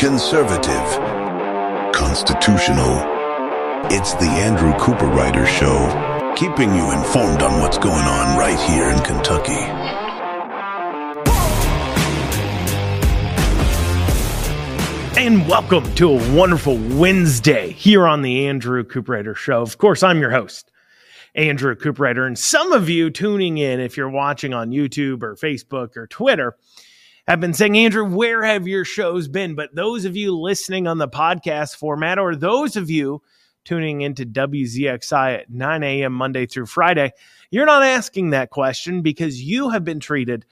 conservative, constitutional. It's the Andrew Cooperrider Show, keeping you informed on what's going on right here in Kentucky. And welcome to a wonderful Wednesday here on the Andrew Cooperrider Show. Of course, I'm your host, Andrew Cooperrider. And some of you tuning in, if you're watching on YouTube or Facebook or Twitter, have been saying, Andrew, where have your shows been? But those of you listening on the podcast format, or those of you tuning into WZXI at 9 a.m. Monday through Friday, you're not asking that question because you have been treated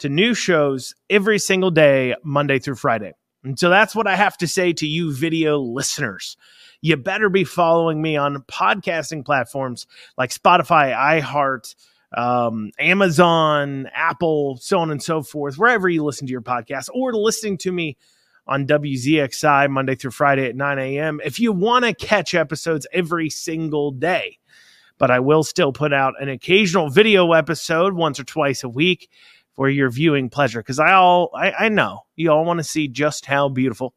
to new shows every single day, Monday through Friday. And so that's what I have to say to you, video listeners. You better be following me on podcasting platforms like Spotify, iHeart, um, Amazon, Apple, so on and so forth, wherever you listen to your podcast, or listening to me on WZXI Monday through Friday at 9 a.m. if you want to catch episodes every single day. But I will still put out an occasional video episode once or twice a week for your viewing pleasure because I all I, I know you all want to see just how beautiful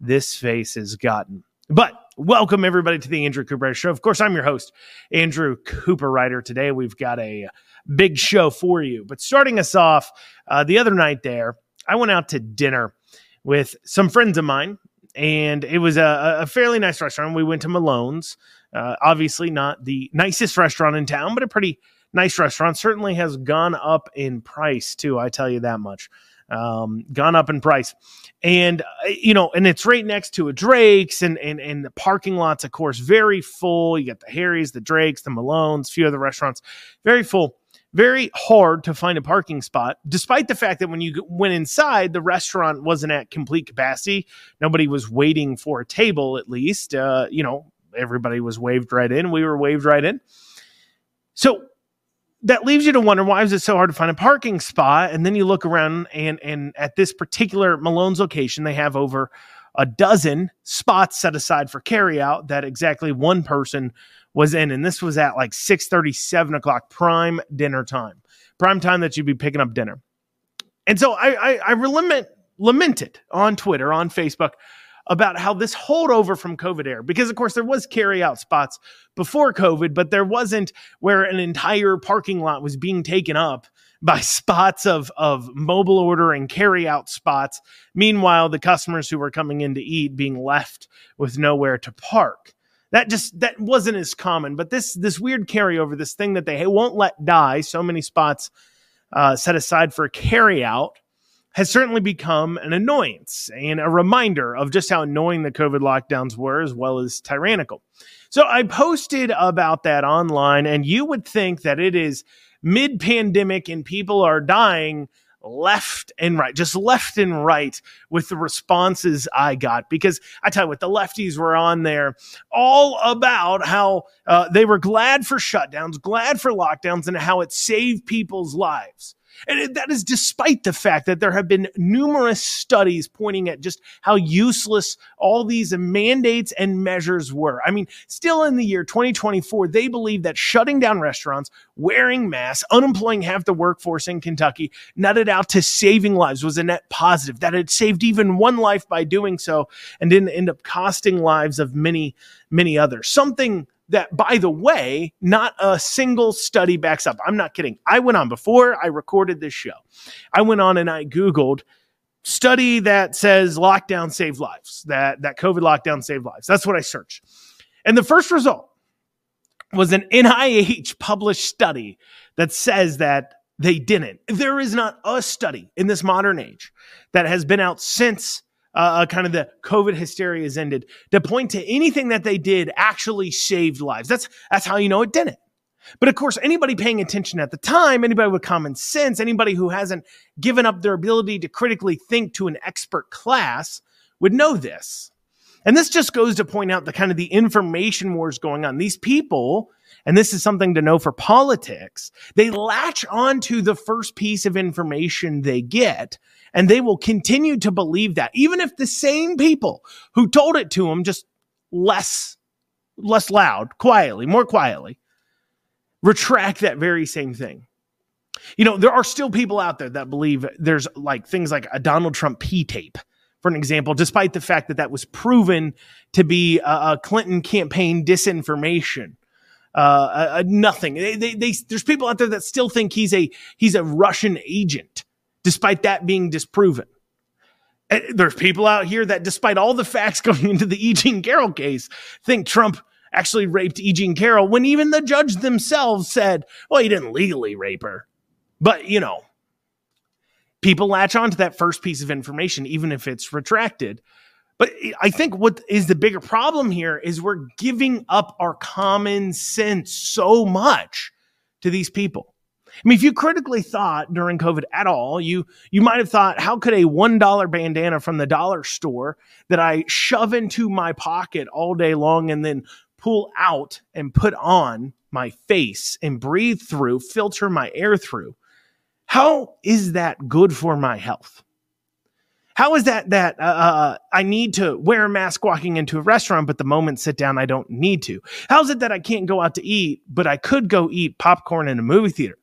this face has gotten. But welcome everybody to the Andrew Cooper Show. Of course, I'm your host, Andrew Cooperrider. Today we've got a big show for you. But starting us off, uh, the other night there, I went out to dinner with some friends of mine, and it was a, a fairly nice restaurant. We went to Malone's, uh, obviously not the nicest restaurant in town, but a pretty nice restaurant. Certainly has gone up in price too. I tell you that much um, gone up in price. And, uh, you know, and it's right next to a Drake's and, and, and the parking lots, of course, very full. You got the Harry's, the Drake's, the Malone's, a few other restaurants, very full. Very hard to find a parking spot, despite the fact that when you went inside, the restaurant wasn't at complete capacity. Nobody was waiting for a table, at least. Uh, you know, everybody was waved right in. We were waved right in. So that leaves you to wonder why is it so hard to find a parking spot? And then you look around and and at this particular malone's location they have over a dozen spots set aside for carryout that exactly one person was in. And this was at like 6 7 o'clock prime dinner time prime time that you'd be picking up dinner. And so i i, I lament, lamented on twitter on facebook about how this holdover from COVID era, because of course there was carry out spots before COVID, but there wasn't where an entire parking lot was being taken up by spots of, of mobile order and carry out spots. Meanwhile, the customers who were coming in to eat being left with nowhere to park. That just that wasn't as common, but this this weird carryover, this thing that they won't let die, so many spots uh, set aside for carry out has certainly become an annoyance and a reminder of just how annoying the COVID lockdowns were, as well as tyrannical. So I posted about that online, and you would think that it is mid pandemic and people are dying left and right, just left and right with the responses I got. Because I tell you what, the lefties were on there all about how uh, they were glad for shutdowns, glad for lockdowns, and how it saved people's lives. And that is despite the fact that there have been numerous studies pointing at just how useless all these mandates and measures were. I mean, still in the year 2024, they believe that shutting down restaurants, wearing masks, unemploying half the workforce in Kentucky, nutted out to saving lives was a net positive, that it saved even one life by doing so and didn't end up costing lives of many, many others. Something that, by the way, not a single study backs up. I'm not kidding. I went on before I recorded this show. I went on and I Googled study that says lockdown saved lives, that, that COVID lockdown saved lives. That's what I searched. And the first result was an NIH published study that says that they didn't. There is not a study in this modern age that has been out since uh, uh, kind of the COVID hysteria has ended to point to anything that they did actually saved lives. That's that's how you know it didn't. But of course, anybody paying attention at the time, anybody with common sense, anybody who hasn't given up their ability to critically think to an expert class would know this. And this just goes to point out the kind of the information wars going on. These people, and this is something to know for politics, they latch onto the first piece of information they get and they will continue to believe that, even if the same people who told it to them just less, less loud, quietly, more quietly, retract that very same thing. You know, there are still people out there that believe there's like things like a Donald Trump P tape for an example, despite the fact that that was proven to be a, a Clinton campaign disinformation. Uh, nothing. They, they, they, there's people out there that still think he's a he's a Russian agent, despite that being disproven. And there's people out here that, despite all the facts going into the E. Jean Carroll case, think Trump actually raped E. Jean Carroll when even the judge themselves said, well, he didn't legally rape her. But, you know, people latch on to that first piece of information, even if it's retracted. But I think what is the bigger problem here is we're giving up our common sense so much to these people. I mean, if you critically thought during COVID at all, you you might have thought, how could a one dollar bandana from the dollar store that I shove into my pocket all day long and then pull out and put on my face and breathe through, filter my air through. How is that good for my health? How is that that uh, uh, I need to wear a mask walking into a restaurant, but the moment sit down, I don't need to? How is it that I can't go out to eat, but I could go eat popcorn in a movie theater?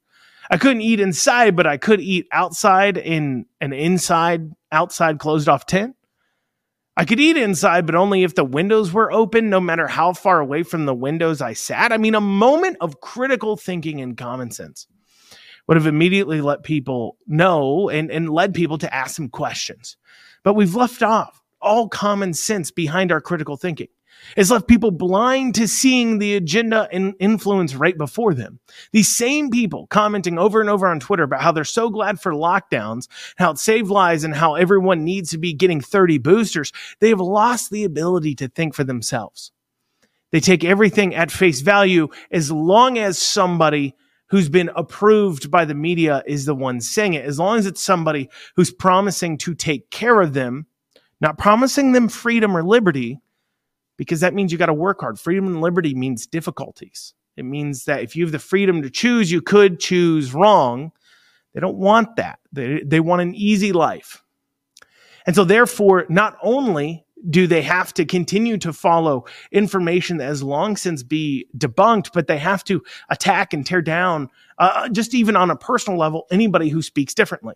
I couldn't eat inside, but I could eat outside in an inside, outside closed off tent. I could eat inside, but only if the windows were open, no matter how far away from the windows I sat. I mean, a moment of critical thinking and common sense would have immediately let people know and, and led people to ask some questions. But we've left off all common sense behind our critical thinking. It's left people blind to seeing the agenda and influence right before them. These same people commenting over and over on Twitter about how they're so glad for lockdowns, how it saved lives, and how everyone needs to be getting 30 boosters, they have lost the ability to think for themselves. They take everything at face value as long as somebody who's been approved by the media is the one saying it, as long as it's somebody who's promising to take care of them, not promising them freedom or liberty, because that means you got to work hard. Freedom and liberty means difficulties. It means that if you have the freedom to choose, you could choose wrong. They don't want that. They, they want an easy life. And so, therefore, not only do they have to continue to follow information that has long since be debunked, but they have to attack and tear down, uh, just even on a personal level, anybody who speaks differently.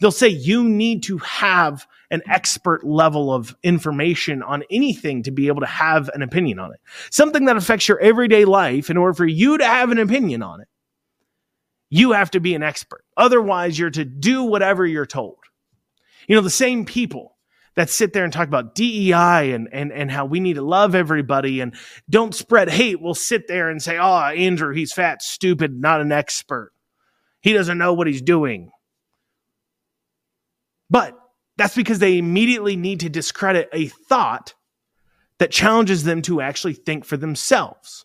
They'll say you need to have an expert level of information on anything to be able to have an opinion on it. Something that affects your everyday life, in order for you to have an opinion on it, you have to be an expert. Otherwise, you're to do whatever you're told. You know, the same people that sit there and talk about DEI and, and, and how we need to love everybody and don't spread hate will sit there and say, oh, Andrew, he's fat, stupid, not an expert. He doesn't know what he's doing. But that's because they immediately need to discredit a thought that challenges them to actually think for themselves.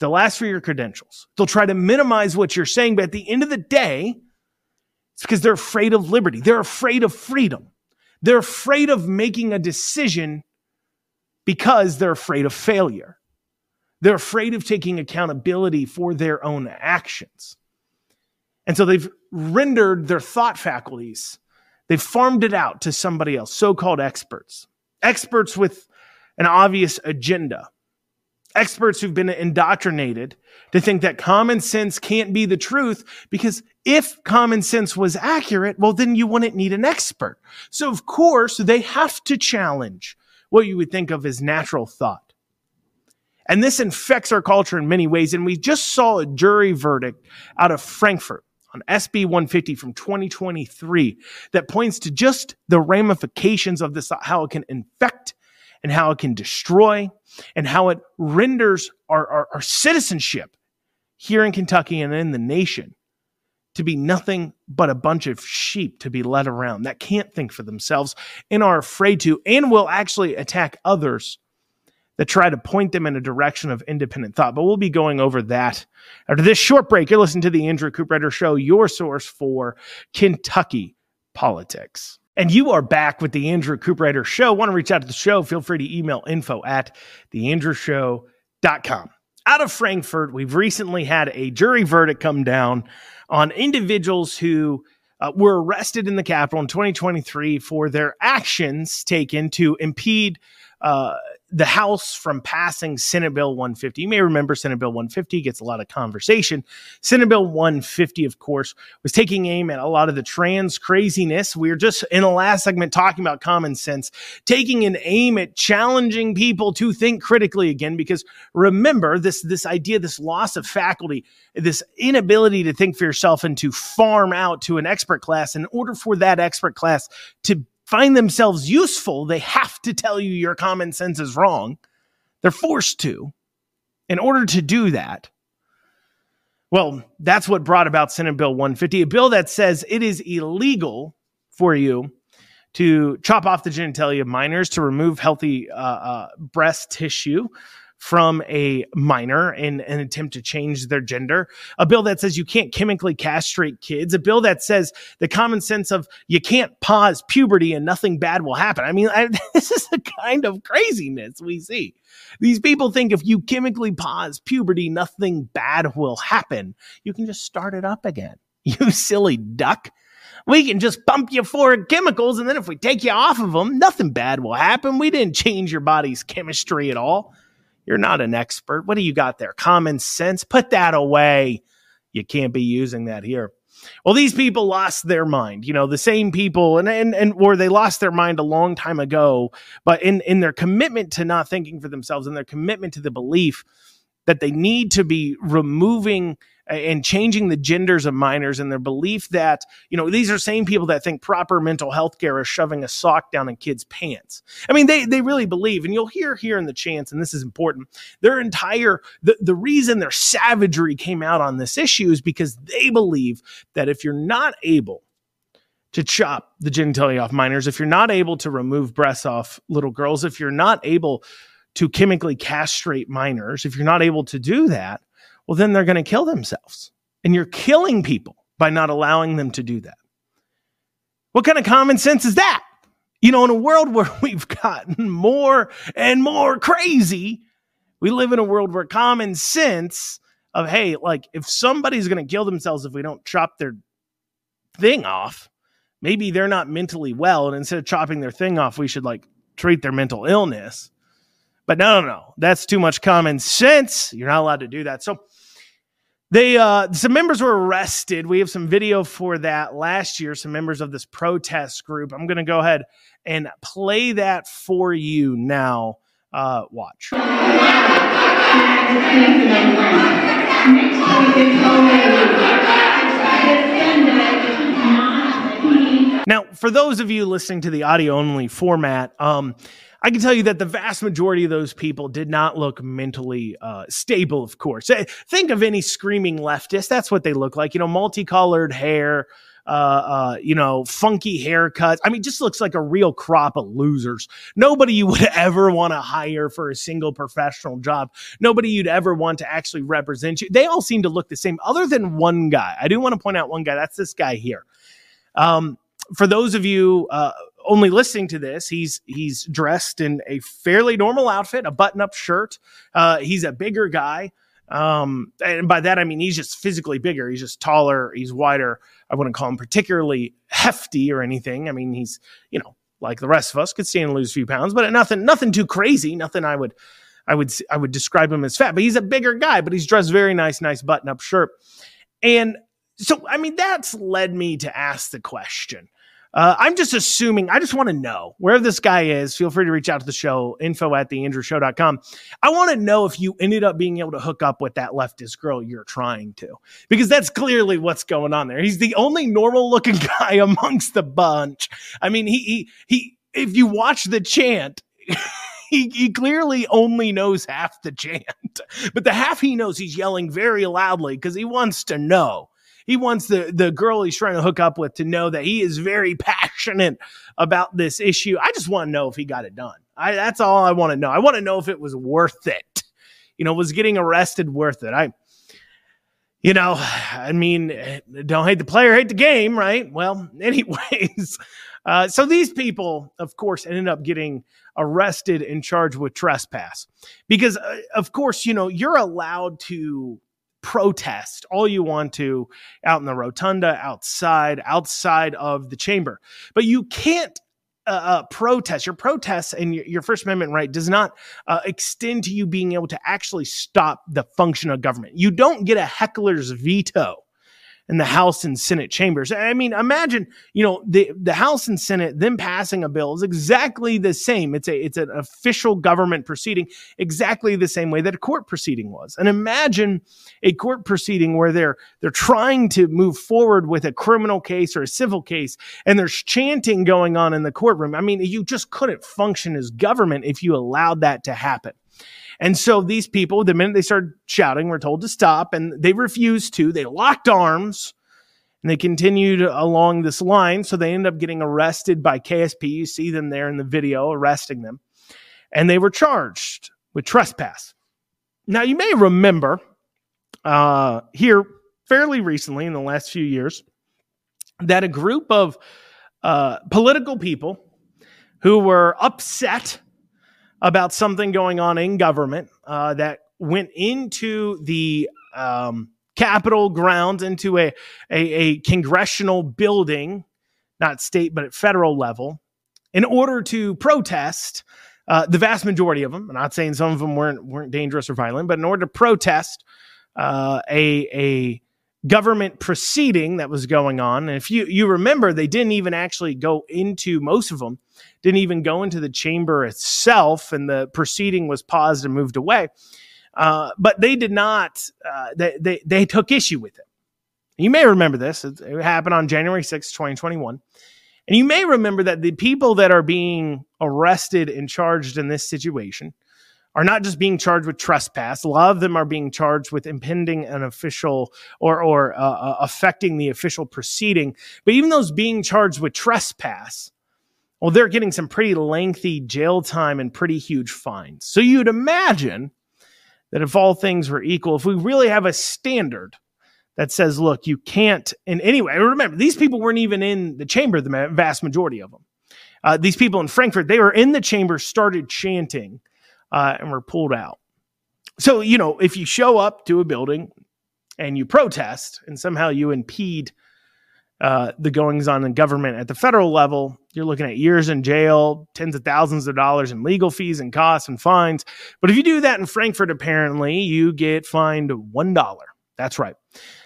They'll ask for your credentials. They'll try to minimize what you're saying, but at the end of the day, it's because they're afraid of liberty. They're afraid of freedom. They're afraid of making a decision because they're afraid of failure. They're afraid of taking accountability for their own actions. And so they've rendered their thought faculties They've farmed it out to somebody else, so called experts, experts with an obvious agenda, experts who've been indoctrinated to think that common sense can't be the truth because if common sense was accurate, well, then you wouldn't need an expert. So, of course, they have to challenge what you would think of as natural thought. And this infects our culture in many ways. And we just saw a jury verdict out of Frankfurt on SB 150 from 2023 that points to just the ramifications of this, how it can infect and how it can destroy and how it renders our, our, our citizenship here in Kentucky and in the nation to be nothing but a bunch of sheep to be led around that can't think for themselves and are afraid to and will actually attack others that try to point them in a direction of independent thought. But we'll be going over that after this short break. You're listening to the Andrew Cooperrider Show, your source for Kentucky politics. And you are back with the Andrew Cooperrider Show. Want to reach out to the show? Feel free to email info at theandrewshow.com. Out of Frankfurt, we've recently had a jury verdict come down on individuals who uh, were arrested in the Capitol in 2023 for their actions taken to impede uh, the House from passing Senate Bill 150. You may remember Senate Bill 150 gets a lot of conversation. Senate Bill 150, of course, was taking aim at a lot of the trans craziness. We were just in the last segment talking about common sense, taking an aim at challenging people to think critically again. Because remember this this idea, this loss of faculty, this inability to think for yourself and to farm out to an expert class. In order for that expert class to find themselves useful, they have to tell you your common sense is wrong. They're forced to. In order to do that, well, that's what brought about Senate Bill 150, a bill that says it is illegal for you to chop off the genitalia of minors, to remove healthy uh, uh, breast tissue, from a minor in an attempt to change their gender, a bill that says you can't chemically castrate kids, a bill that says the common sense of you can't pause puberty and nothing bad will happen. I mean, I, this is the kind of craziness we see. These people think if you chemically pause puberty, nothing bad will happen. You can just start it up again. You silly duck. We can just pump you for chemicals, and then if we take you off of them, nothing bad will happen. We didn't change your body's chemistry at all. You're not an expert. What do you got there? Common sense? Put that away. You can't be using that here. Well, these people lost their mind, you know, the same people and, and, and, or they lost their mind a long time ago, but in, in their commitment to not thinking for themselves and their commitment to the belief that they need to be removing and changing the genders of minors and their belief that, you know, these are same people that think proper mental health care is shoving a sock down a kids' pants. I mean, they, they really believe, and you'll hear here in the chants, and this is important, their entire, the, the reason their savagery came out on this issue is because they believe that if you're not able to chop the genitalia off minors, if you're not able to remove breasts off little girls, if you're not able to chemically castrate minors, if you're not able to do that, well, then they're going to kill themselves. And you're killing people by not allowing them to do that. What kind of common sense is that? You know, in a world where we've gotten more and more crazy, we live in a world where common sense of, hey, like if somebody's going to kill themselves if we don't chop their thing off, maybe they're not mentally well. And instead of chopping their thing off, we should like treat their mental illness. But no, no, no, that's too much common sense. You're not allowed to do that. So, they uh, some members were arrested. We have some video for that last year. Some members of this protest group. I'm going to go ahead and play that for you now. Uh, watch. Now, for those of you listening to the audio only format, um, I can tell you that the vast majority of those people did not look mentally uh, stable, of course. Eh, think of any screaming leftist. That's what they look like. You know, multicolored hair, uh, uh, you know, funky haircuts. I mean, just looks like a real crop of losers. Nobody you would ever want to hire for a single professional job. Nobody you'd ever want to actually represent you. They all seem to look the same, other than one guy. I do want to point out one guy. That's this guy here. Um, for those of you uh, only listening to this, he's he's dressed in a fairly normal outfit, a button-up shirt. Uh, he's a bigger guy, um, and by that I mean he's just physically bigger. He's just taller. He's wider. I wouldn't call him particularly hefty or anything. I mean he's you know like the rest of us could stand and lose a few pounds, but nothing nothing too crazy. Nothing I would I would I would describe him as fat. But he's a bigger guy, but he's dressed very nice, nice button-up shirt, and so I mean that's led me to ask the question uh, I'm just assuming, I just want to know where this guy is. Feel free to reach out to the show, info at theandrewshow.com. I want to know if you ended up being able to hook up with that leftist girl you're trying to, because that's clearly what's going on there. He's the only normal looking guy amongst the bunch. I mean, he, he, he if you watch the chant, he, he clearly only knows half the chant, but the half he knows, he's yelling very loudly because he wants to know he wants the the girl he's trying to hook up with to know that he is very passionate about this issue. I just want to know if he got it done. I that's all I want to know. I want to know if it was worth it. You know, was getting arrested worth it? I you know, I mean, don't hate the player, hate the game, right? Well, anyways, uh, so these people, of course, ended up getting arrested and charged with trespass because, uh, of course, you know, you're allowed to protest all you want to out in the rotunda, outside, outside of the chamber. But you can't uh, uh, protest, your protests and your, your, First Amendment right does not uh, extend to you being able to actually stop the function of government. You don't get a heckler's veto in the House and Senate chambers. I mean, imagine, you know, the, the House and Senate, them passing a bill is exactly the same. It's a it's an official government proceeding, exactly the same way that a court proceeding was. And imagine a court proceeding where they're they're trying to move forward with a criminal case or a civil case, and there's chanting going on in the courtroom. I mean, you just couldn't function as government if you allowed that to happen. And so these people, the minute they started shouting, were told to stop and they refused to. They locked arms and they continued along this line. So they ended up getting arrested by KSP. You see them there in the video arresting them. And they were charged with trespass. Now, you may remember uh, here fairly recently in the last few years that a group of uh, political people who were upset about something going on in government uh, that went into the um, Capitol grounds, into a, a, a congressional building, not state, but at federal level, in order to protest. Uh, the vast majority of them, I'm not saying some of them weren't weren't dangerous or violent, but in order to protest uh, a a government proceeding that was going on. And if you you remember, they didn't even actually go into most of them didn't even go into the chamber itself, and the proceeding was paused and moved away. Uh, but they did not. Uh, they, they they took issue with it. You may remember this. It, it happened on January 6, 2021. And you may remember that the people that are being arrested and charged in this situation are not just being charged with trespass. A lot of them are being charged with impending an official or or uh, uh affecting the official proceeding. But even those being charged with trespass well, they're getting some pretty lengthy jail time and pretty huge fines. So you'd imagine that if all things were equal, if we really have a standard that says, look, you can't in any way, remember, these people weren't even in the chamber, the vast majority of them. Uh, these people in Frankfurt, they were in the chamber, started chanting, uh, and were pulled out. So, you know, if you show up to a building and you protest and somehow you impede uh, the goings on in government at the federal level, you're looking at years in jail, tens of thousands of dollars in legal fees and costs and fines. But if you do that in Frankfurt, apparently you get fined $1. That's right.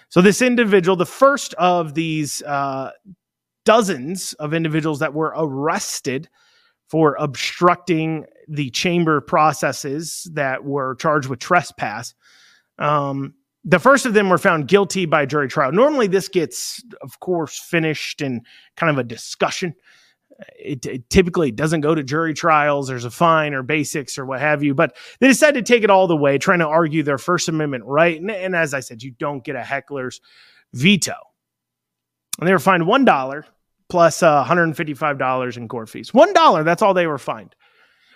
So this individual, the first of these uh, dozens of individuals that were arrested for obstructing the chamber processes that were charged with trespass, um, the first of them were found guilty by jury trial. Normally, this gets, of course, finished in kind of a discussion. It, it, typically doesn't go to jury trials. There's a fine or basics or what have you, but they decided to take it all the way, trying to argue their First Amendment right. And, and as I said, you don't get a heckler's veto. And they were fined one dollar plus uh, $155 in court fees. One dollar. That's all they were fined.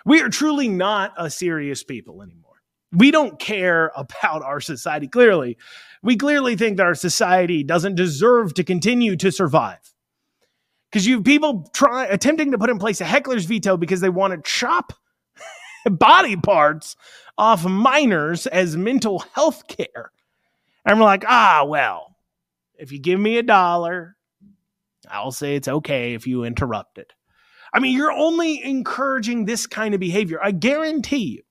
We are truly not a serious people anymore we don't care about our society clearly. We clearly think that our society doesn't deserve to continue to survive. Because you have people try attempting to put in place a heckler's veto because they want to chop body parts off minors as mental health care. And we're like, ah, well, if you give me a dollar, I'll say it's okay if you interrupt it. I mean, you're only encouraging this kind of behavior. I guarantee you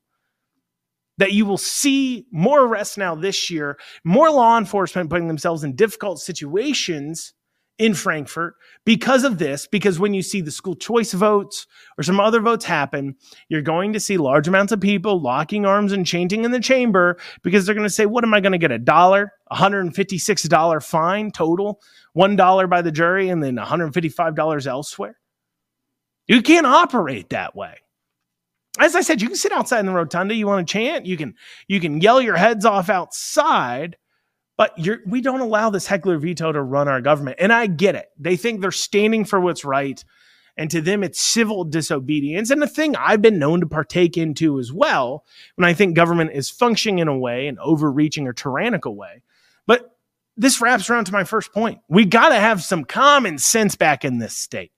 that you will see more arrests now this year, more law enforcement putting themselves in difficult situations in Frankfurt because of this. Because when you see the school choice votes or some other votes happen, you're going to see large amounts of people locking arms and chanting in the chamber because they're going to say, What am I going to get? A dollar, $156 fine total, $1 by the jury, and then $155 elsewhere? You can't operate that way as I said, you can sit outside in the rotunda. You want to chant, you can you can yell your heads off outside, but we don't allow this heckler veto to run our government. And I get it. They think they're standing for what's right. And to them, it's civil disobedience. And the thing I've been known to partake into as well, when I think government is functioning in a way, an overreaching or tyrannical way. But this wraps around to my first point. We got to have some common sense back in this state.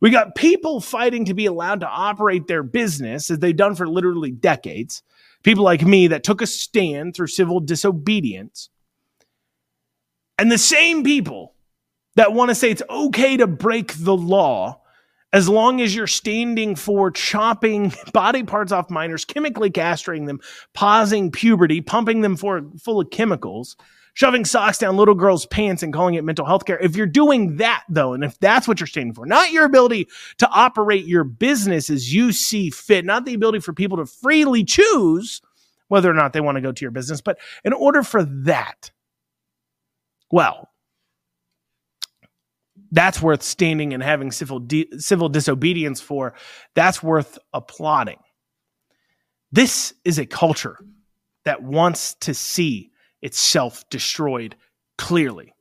We got people fighting to be allowed to operate their business as they've done for literally decades. People like me that took a stand through civil disobedience. And the same people that want to say it's okay to break the law as long as you're standing for chopping body parts off minors, chemically castrating them, pausing puberty, pumping them for, full of chemicals, shoving socks down little girls' pants and calling it mental health care. If you're doing that, though, and if that's what you're standing for, not your ability to operate your business as you see fit, not the ability for people to freely choose whether or not they want to go to your business, but in order for that, well, that's worth standing and having civil di- civil disobedience for. That's worth applauding. This is a culture that wants to see itself destroyed clearly.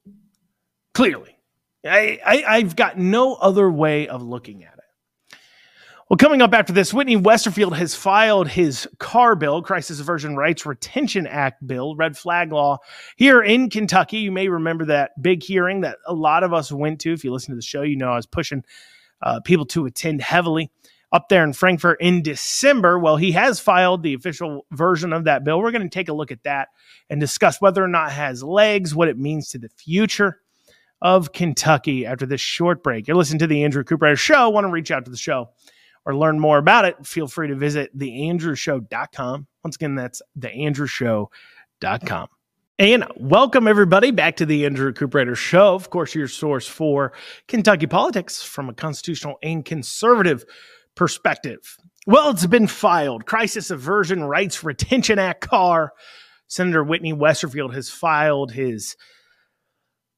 Clearly. I, I, I've got no other way of looking at it. Well, coming up after this, Whitney Westerfield has filed his CARR bill, Crisis Aversion Rights Retention Act bill, red flag law, here in Kentucky. You may remember that big hearing that a lot of us went to. If you listen to the show, you know I was pushing uh, people to attend heavily up there in Frankfurt in December. Well, he has filed the official version of that bill. We're going to take a look at that and discuss whether or not it has legs, what it means to the future of Kentucky after this short break. You're listening to the Andrew Cooper Show. Want to reach out to the show or learn more about it, feel free to visit theandrewshow.com. Once again, that's theandrewshow.com. And welcome everybody back to the Andrew Cooperrider Show. Of course, your source for Kentucky politics from a constitutional and conservative perspective. Well, it's been filed. Crisis Aversion Rights Retention Act CARR. Senator Whitney Westerfield has filed his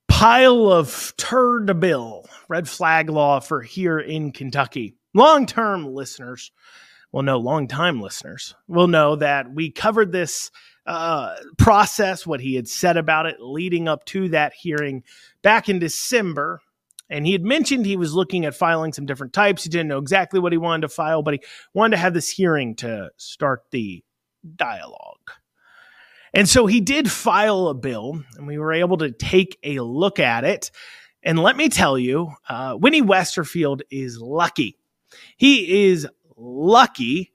pile of turd bill, red flag law for here in Kentucky long term listeners will know, long time listeners will know that we covered this uh, process, what he had said about it leading up to that hearing back in December. And he had mentioned he was looking at filing some different types. He didn't know exactly what he wanted to file, but he wanted to have this hearing to start the dialogue. And so he did file a bill, and we were able to take a look at it. And let me tell you, uh, Whitney Westerfield is lucky he is lucky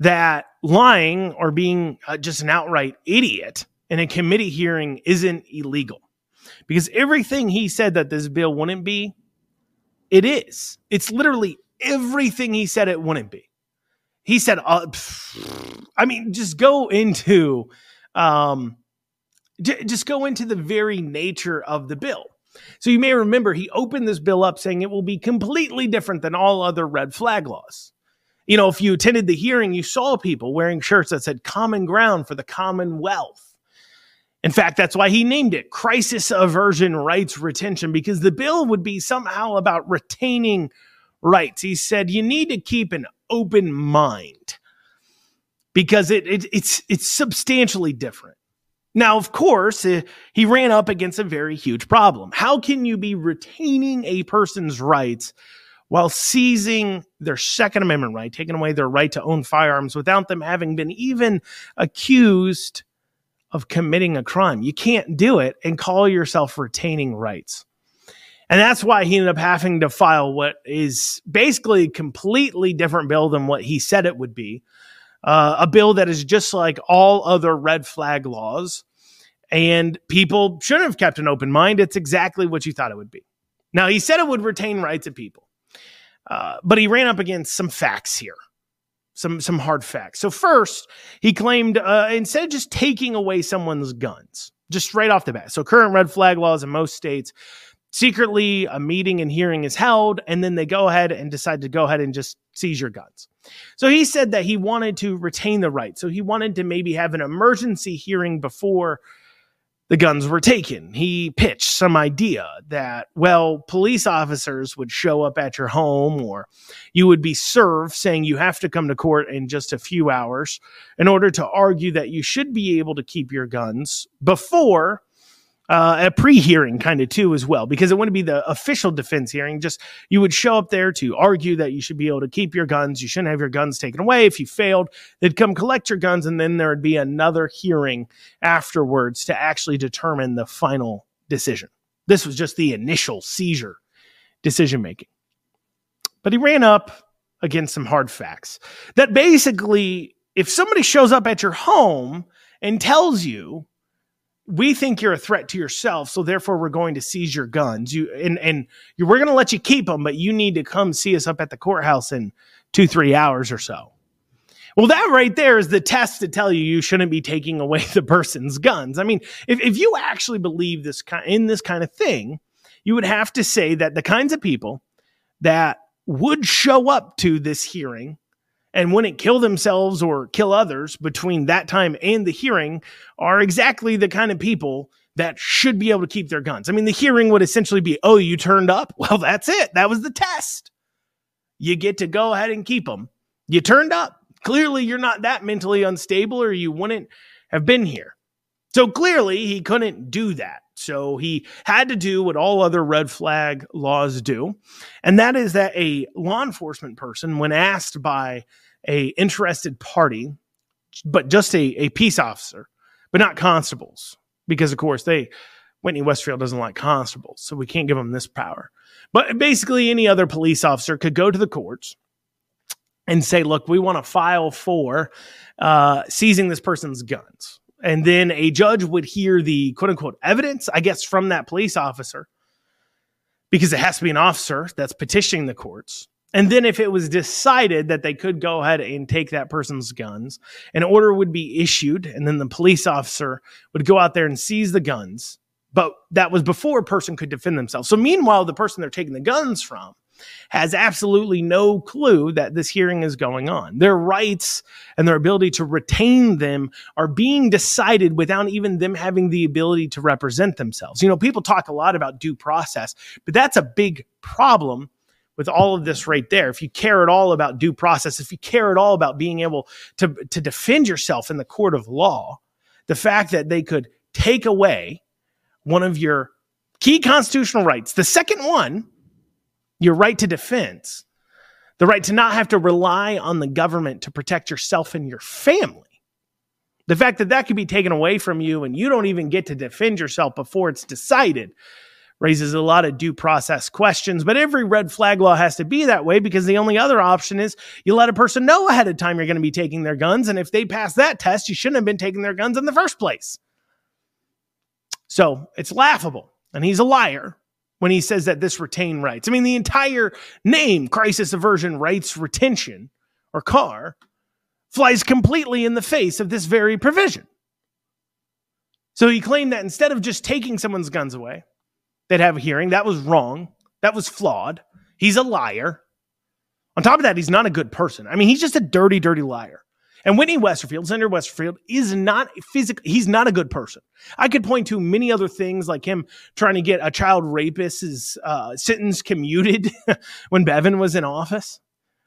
that lying or being uh, just an outright idiot in a committee hearing isn't illegal. Because everything he said that this bill wouldn't be, it is. It's literally everything he said it wouldn't be. He said, uh, I mean, just go into, um, j- just go into the very nature of the bill. So you may remember he opened this bill up saying it will be completely different than all other red flag laws. You know, if you attended the hearing, you saw people wearing shirts that said common ground for the commonwealth. In fact, that's why he named it Crisis Aversion Rights Retention, because the bill would be somehow about retaining rights. He said you need to keep an open mind because it, it it's it's substantially different. Now, of course, uh, he ran up against a very huge problem. How can you be retaining a person's rights while seizing their Second Amendment right, taking away their right to own firearms without them having been even accused of committing a crime? You can't do it and call yourself retaining rights. And that's why he ended up having to file what is basically a completely different bill than what he said it would be. Uh, a bill that is just like all other red flag laws and people should have kept an open mind. It's exactly what you thought it would be. Now, he said it would retain rights of people, uh, but he ran up against some facts here, some, some hard facts. So, first, he claimed uh, instead of just taking away someone's guns, just right off the bat, so current red flag laws in most states, secretly a meeting and hearing is held, and then they go ahead and decide to go ahead and just seize your guns. So he said that he wanted to retain the right. So he wanted to maybe have an emergency hearing before the guns were taken. He pitched some idea that, well, police officers would show up at your home or you would be served saying you have to come to court in just a few hours in order to argue that you should be able to keep your guns before uh, a pre-hearing kind of too as well because it wouldn't be the official defense hearing just you would show up there to argue that you should be able to keep your guns you shouldn't have your guns taken away if you failed they'd come collect your guns and then there would be another hearing afterwards to actually determine the final decision. This was just the initial seizure decision making but he ran up against some hard facts that basically if somebody shows up at your home and tells you we think you're a threat to yourself, so therefore we're going to seize your guns. You and and you, we're going to let you keep them, but you need to come see us up at the courthouse in two three hours or so. Well, that right there is the test to tell you you shouldn't be taking away the person's guns. I mean, if, if you actually believe this kind in this kind of thing, you would have to say that the kinds of people that would show up to this hearing and wouldn't kill themselves or kill others between that time and the hearing are exactly the kind of people that should be able to keep their guns. I mean, the hearing would essentially be, oh, you turned up? Well, that's it. That was the test. You get to go ahead and keep them. You turned up clearly you're not that mentally unstable or you wouldn't have been here. So clearly he couldn't do that. So he had to do what all other red flag laws do. And that is that a law enforcement person, when asked by a interested party, but just a, a peace officer, but not constables, because of course they Whitney Westerfield doesn't like constables, so we can't give them this power. But basically, any other police officer could go to the courts and say, look, we want to file for uh, seizing this person's guns. And then a judge would hear the quote unquote evidence, I guess, from that police officer, because it has to be an officer that's petitioning the courts. And then, if it was decided that they could go ahead and take that person's guns, an order would be issued, and then the police officer would go out there and seize the guns. But that was before a person could defend themselves. So, meanwhile, the person they're taking the guns from has absolutely no clue that this hearing is going on. Their rights and their ability to retain them are being decided without even them having the ability to represent themselves. You know, people talk a lot about due process, but that's a big problem with all of this right there. If you care at all about due process, if you care at all about being able to, to defend yourself in the court of law, the fact that they could take away one of your key constitutional rights, the second one, your right to defense, the right to not have to rely on the government to protect yourself and your family. The fact that that could be taken away from you and you don't even get to defend yourself before it's decided raises a lot of due process questions. But every red flag law has to be that way because the only other option is you let a person know ahead of time you're going to be taking their guns. And if they pass that test, you shouldn't have been taking their guns in the first place. So it's laughable. And he's a liar when he says that this retain rights. I mean, the entire name, crisis aversion rights retention or CARR, flies completely in the face of this very provision. So he claimed that instead of just taking someone's guns away, they'd have a hearing. That was wrong. That was flawed. He's a liar. On top of that, he's not a good person. I mean, he's just a dirty, dirty liar. And Whitney Westerfield, Senator Westerfield, is not physically, he's not a good person. I could point to many other things like him trying to get a child rapist's uh, sentence commuted when Bevin was in office.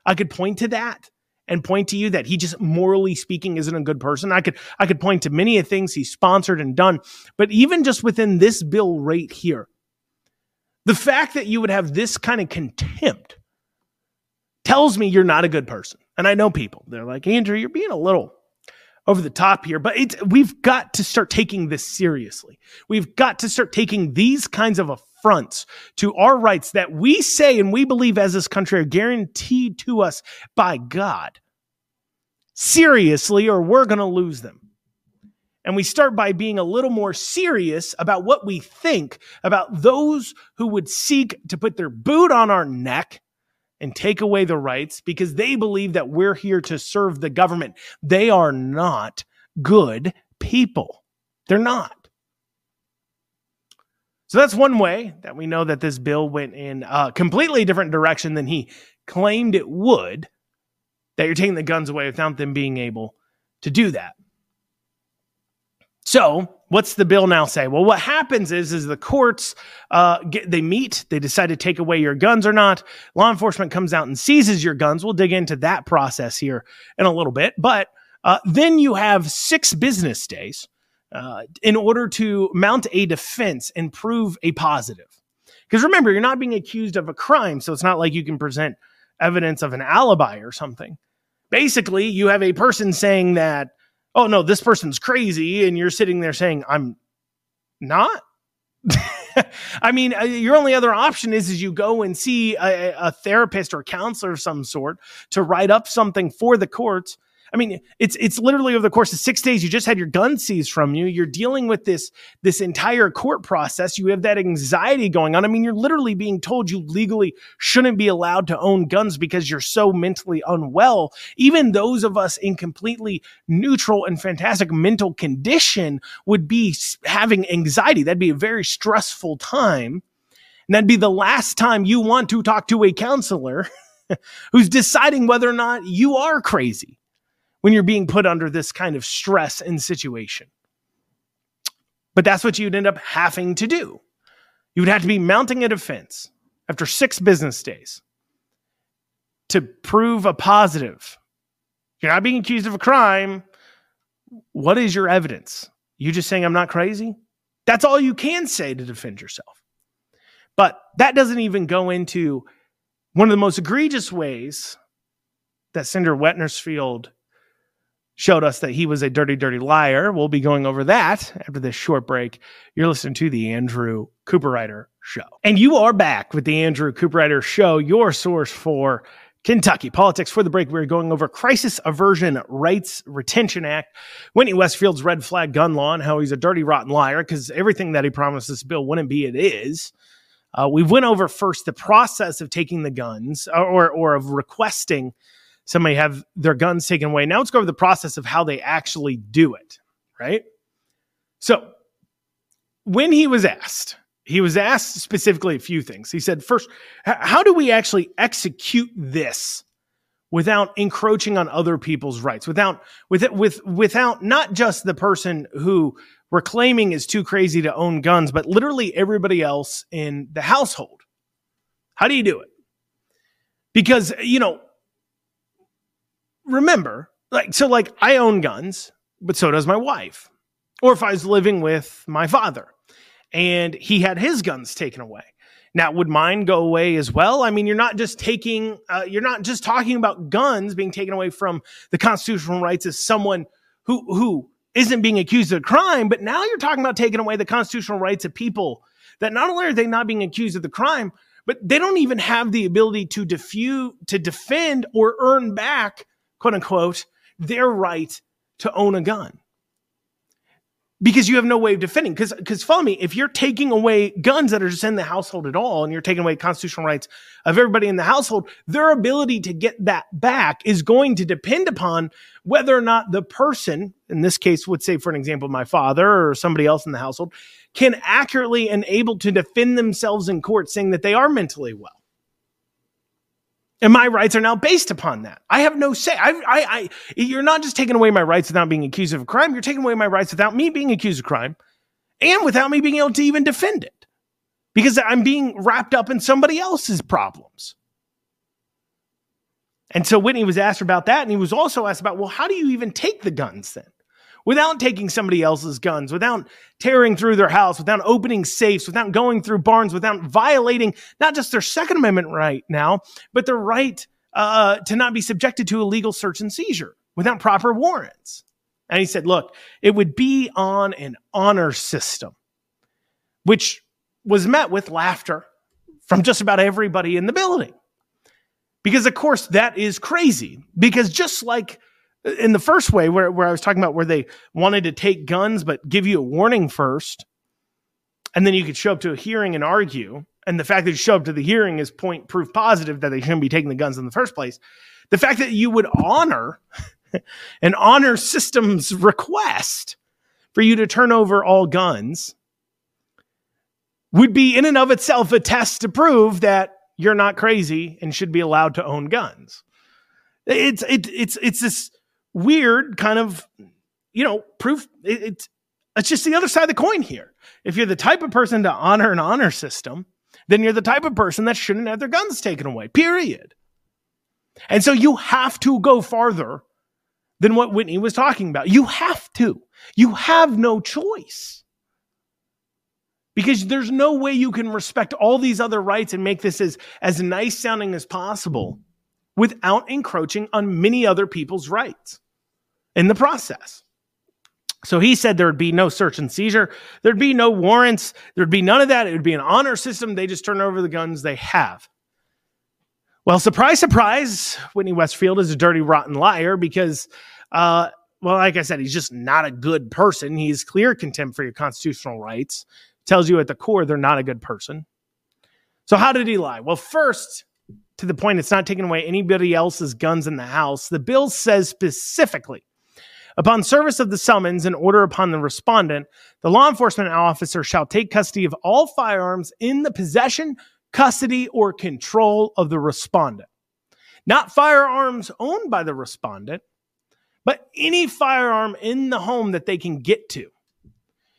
I could point to that and point to you that he just morally speaking isn't a good person. I could I could point to many of things he's sponsored and done, but even just within this bill right here, the fact that you would have this kind of contempt tells me you're not a good person. And I know people, they're like, Andrew, you're being a little over the top here, but it's, we've got to start taking this seriously. We've got to start taking these kinds of affronts to our rights that we say and we believe as this country are guaranteed to us by God seriously, or we're going to lose them. And we start by being a little more serious about what we think about those who would seek to put their boot on our neck and take away the rights because they believe that we're here to serve the government. They are not good people. They're not. So that's one way that we know that this bill went in a completely different direction than he claimed it would, that you're taking the guns away without them being able to do that. So, what's the bill now say? Well, what happens is, is the courts uh, get, they meet, they decide to take away your guns or not. Law enforcement comes out and seizes your guns. We'll dig into that process here in a little bit, but uh, then you have six business days uh, in order to mount a defense and prove a positive. Because remember, you're not being accused of a crime, so it's not like you can present evidence of an alibi or something. Basically, you have a person saying that oh no, this person's crazy, and you're sitting there saying, I'm not. I mean, uh, your only other option is is you go and see a, a therapist or counselor of some sort to write up something for the courts I mean, it's it's literally over the course of six days. You just had your gun seized from you. You're dealing with this this entire court process. You have that anxiety going on. I mean, you're literally being told you legally shouldn't be allowed to own guns because you're so mentally unwell. Even those of us in completely neutral and fantastic mental condition would be having anxiety. That'd be a very stressful time. And that'd be the last time you want to talk to a counselor who's deciding whether or not you are crazy when you're being put under this kind of stress and situation. But that's what you'd end up having to do. You would have to be mounting a defense after six business days to prove a positive. You're not being accused of a crime. What is your evidence? You just saying I'm not crazy? That's all you can say to defend yourself. But that doesn't even go into one of the most egregious ways that Senator Westerfield showed us that he was a dirty, dirty liar. We'll be going over that after this short break. You're listening to the Andrew Cooperrider Show. And you are back with the Andrew Cooperrider Show, your source for Kentucky politics. For the break, we're going over Crisis Aversion Rights Retention Act, Whitney Westerfield's red flag gun law, and how he's a dirty, rotten liar because everything that he promised this bill wouldn't be, it is. Uh, we went over first the process of taking the guns or, or of requesting somebody have their guns taken away. Now let's go over the process of how they actually do it, right? So when he was asked, he was asked specifically a few things. He said, first, how do we actually execute this without encroaching on other people's rights, without with it, with without not just the person who we're claiming is too crazy to own guns, but literally everybody else in the household? How do you do it? Because, you know, remember, like, so like I own guns, but so does my wife. Or if I was living with my father and he had his guns taken away. Now, would mine go away as well? I mean, you're not just taking, uh, you're not just talking about guns being taken away from the constitutional rights of someone who who isn't being accused of a crime, but now you're talking about taking away the constitutional rights of people that not only are they not being accused of the crime, but they don't even have the ability to diffuse, to defend or earn back quote unquote, their right to own a gun. Because you have no way of defending. Because, because follow me, if you're taking away guns that are just in the household at all, and you're taking away constitutional rights of everybody in the household, their ability to get that back is going to depend upon whether or not the person, in this case, would say, for an example, my father or somebody else in the household, can accurately and able to defend themselves in court, saying that they are mentally well. And my rights are now based upon that. I have no say. I, I, I, you're not just taking away my rights without being accused of a crime. You're taking away my rights without me being accused of crime and without me being able to even defend it because I'm being wrapped up in somebody else's problems. And so Whitney was asked about that. And he was also asked about, well, how do you even take the guns then? Without taking somebody else's guns, without tearing through their house, without opening safes, without going through barns, without violating not just their Second Amendment right now, but their right uh, to not be subjected to a legal search and seizure without proper warrants. And he said, look, it would be on an honor system, which was met with laughter from just about everybody in the building. Because, of course, that is crazy. Because just like in the first way where, where I was talking about where they wanted to take guns but give you a warning first, and then you could show up to a hearing and argue, and the fact that you show up to the hearing is point proof positive that they shouldn't be taking the guns in the first place. The fact that you would honor an honor systems request for you to turn over all guns would be in and of itself a test to prove that you're not crazy and should be allowed to own guns. It's it, it's it's this weird kind of, you know, proof. It, it's it's just the other side of the coin here. If you're the type of person to honor an honor system, then you're the type of person that shouldn't have their guns taken away. Period. And so you have to go farther than what Whitney was talking about. You have to. You have no choice. Because there's no way you can respect all these other rights and make this as, as nice sounding as possible without encroaching on many other people's rights in the process. So he said there would be no search and seizure. There'd be no warrants. There'd be none of that. It would be an honor system. They just turn over the guns they have. Well, surprise, surprise, Whitney Westerfield is a dirty, rotten liar because, uh, well, like I said, he's just not a good person. He's clear contempt for your constitutional rights. Tells you at the core they're not a good person. So, how did he lie? Well, first, to the point, it's not taking away anybody else's guns in the house. The bill says specifically upon service of the summons and order upon the respondent, the law enforcement officer shall take custody of all firearms in the possession, custody, or control of the respondent. Not firearms owned by the respondent, but any firearm in the home that they can get to.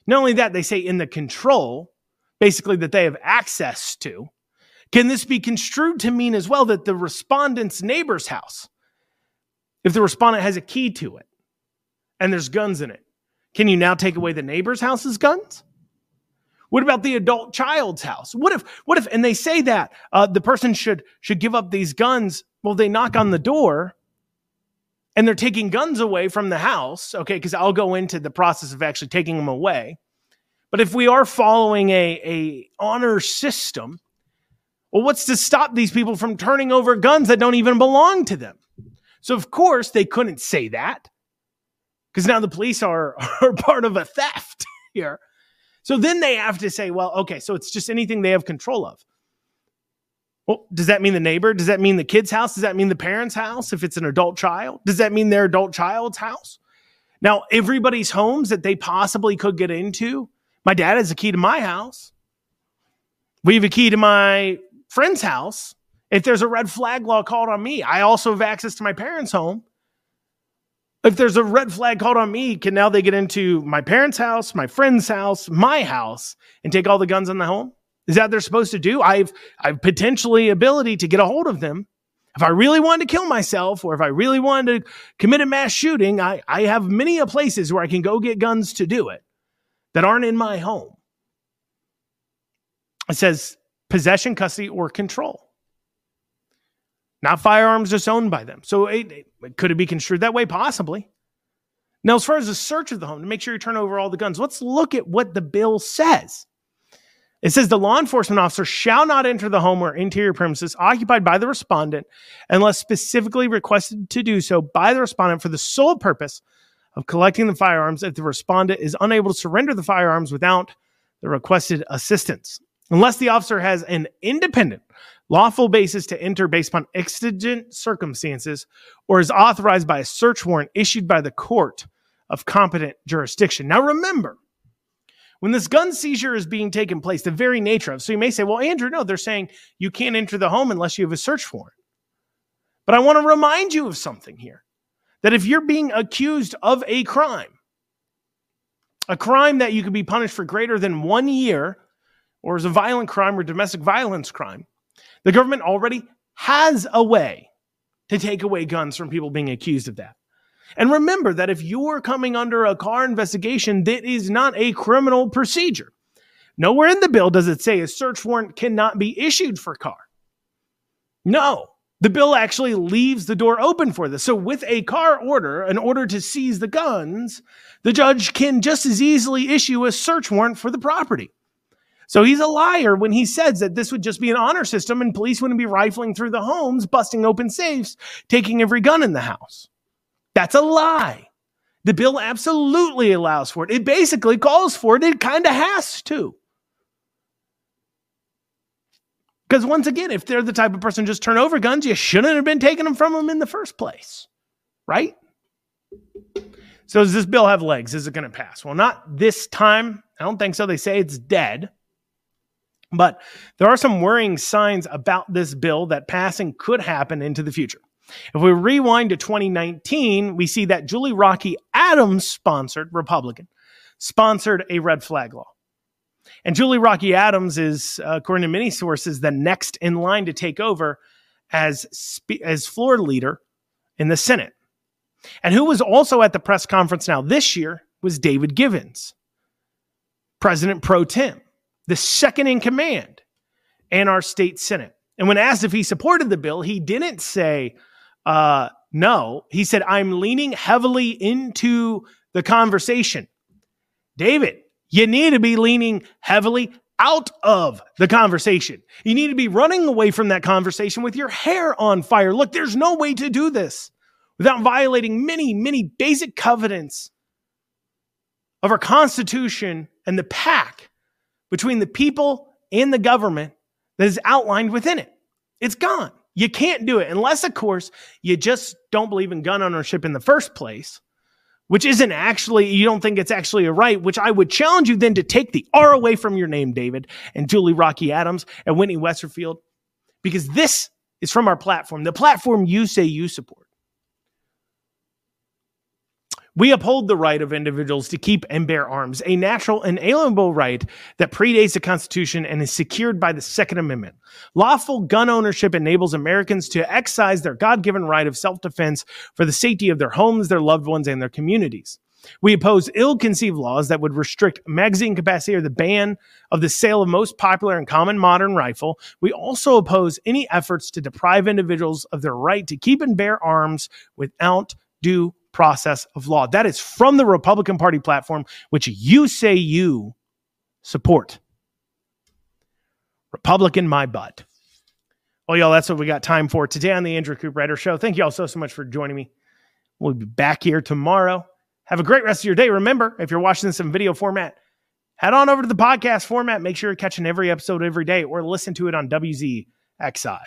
Not only that, they say in the control, basically that they have access to. Can this be construed to mean as well that the respondent's neighbor's house, if the respondent has a key to it and there's guns in it, can you now take away the neighbor's house's guns? What about the adult child's house? What if, what if, and they say that uh, the person should should give up these guns. Well, they knock on the door, and they're taking guns away from the house. Okay, because I'll go into the process of actually taking them away. But if we are following a a honor system, well, what's to stop these people from turning over guns that don't even belong to them? So of course they couldn't say that because now the police are are part of a theft here. So then they have to say, well, okay, so it's just anything they have control of. Well, does that mean the neighbor? Does that mean the kid's house? Does that mean the parent's house if it's an adult child? Does that mean their adult child's house? Now, everybody's homes that they possibly could get into, my dad has a key to my house. We have a key to my friend's house. If there's a red flag law called on me, I also have access to my parents' home if there's a red flag called on me, can now they get into my parents' house, my friend's house, my house, and take all the guns in the home? Is that they're supposed to do? I've I've potentially ability to get a hold of them. If I really wanted to kill myself, or if I really wanted to commit a mass shooting, I, I have many places where I can go get guns to do it that aren't in my home. It says possession, custody, or control not firearms just owned by them. So it, it, could it be construed that way? Possibly. Now, as far as the search of the home to make sure you turn over all the guns, let's look at what the bill says. It says the law enforcement officer shall not enter the home or interior premises occupied by the respondent unless specifically requested to do so by the respondent for the sole purpose of collecting the firearms if the respondent is unable to surrender the firearms without the requested assistance. Unless the officer has an independent lawful basis to enter based upon exigent circumstances or is authorized by a search warrant issued by the court of competent jurisdiction. Now remember, when this gun seizure is being taken place, the very nature of so you may say, well, Andrew, no, they're saying you can't enter the home unless you have a search warrant. But I want to remind you of something here that if you're being accused of a crime, a crime that you could be punished for greater than one year, or as a violent crime or domestic violence crime, the government already has a way to take away guns from people being accused of that. And remember that if you're coming under a CARR investigation, that is not a criminal procedure. Nowhere in the bill does it say a search warrant cannot be issued for CARR. No, the bill actually leaves the door open for this. So, with a CARR order, an order to seize the guns, the judge can just as easily issue a search warrant for the property. So he's a liar when he says that this would just be an honor system and police wouldn't be rifling through the homes, busting open safes, taking every gun in the house. That's a lie. The bill absolutely allows for it. It basically calls for it. It kind of has to. Because once again, if they're the type of person just turn over guns, you shouldn't have been taking them from them in the first place. Right? So does this bill have legs? Is it going to pass? Well, not this time. I don't think so. They say it's dead. But there are some worrying signs about this bill that passing could happen into the future. If we rewind to 2019, we see that Julie Raque Adams sponsored, Republican, sponsored a red flag law. And Julie Raque Adams is, according to many sources, the next in line to take over as, as floor leader in the Senate. And who was also at the press conference now this year was David Givens, President pro tem the second in command in our state Senate. And when asked if he supported the bill, he didn't say uh, no. He said, I'm leaning heavily into the conversation. David, you need to be leaning heavily out of the conversation. You need to be running away from that conversation with your hair on fire. Look, there's no way to do this without violating many, many basic covenants of our Constitution and the pact between the people and the government that is outlined within it. It's gone. You can't do it unless, of course, you just don't believe in gun ownership in the first place, which isn't actually, you don't think it's actually a right, which I would challenge you then to take the R away from your name, David, and Julie Raque Adams and Whitney Westerfield, because this is from our platform, the platform you say you support. We uphold the right of individuals to keep and bear arms, a natural and alienable right that predates the Constitution and is secured by the Second Amendment. Lawful gun ownership enables Americans to exercise their God given right of self defense for the safety of their homes, their loved ones, and their communities. We oppose ill conceived laws that would restrict magazine capacity or the ban of the sale of most popular and common modern rifle. We also oppose any efforts to deprive individuals of their right to keep and bear arms without due process of law. That is from the Republican Party platform, which you say you support. Republican, my butt. Well, y'all, that's what we got time for today on the Andrew Cooperrider Show. Thank you all so, so much for joining me. We'll be back here tomorrow. Have a great rest of your day. Remember, if you're watching this in video format, head on over to the podcast format. Make sure you're catching every episode every day or listen to it on WZXI.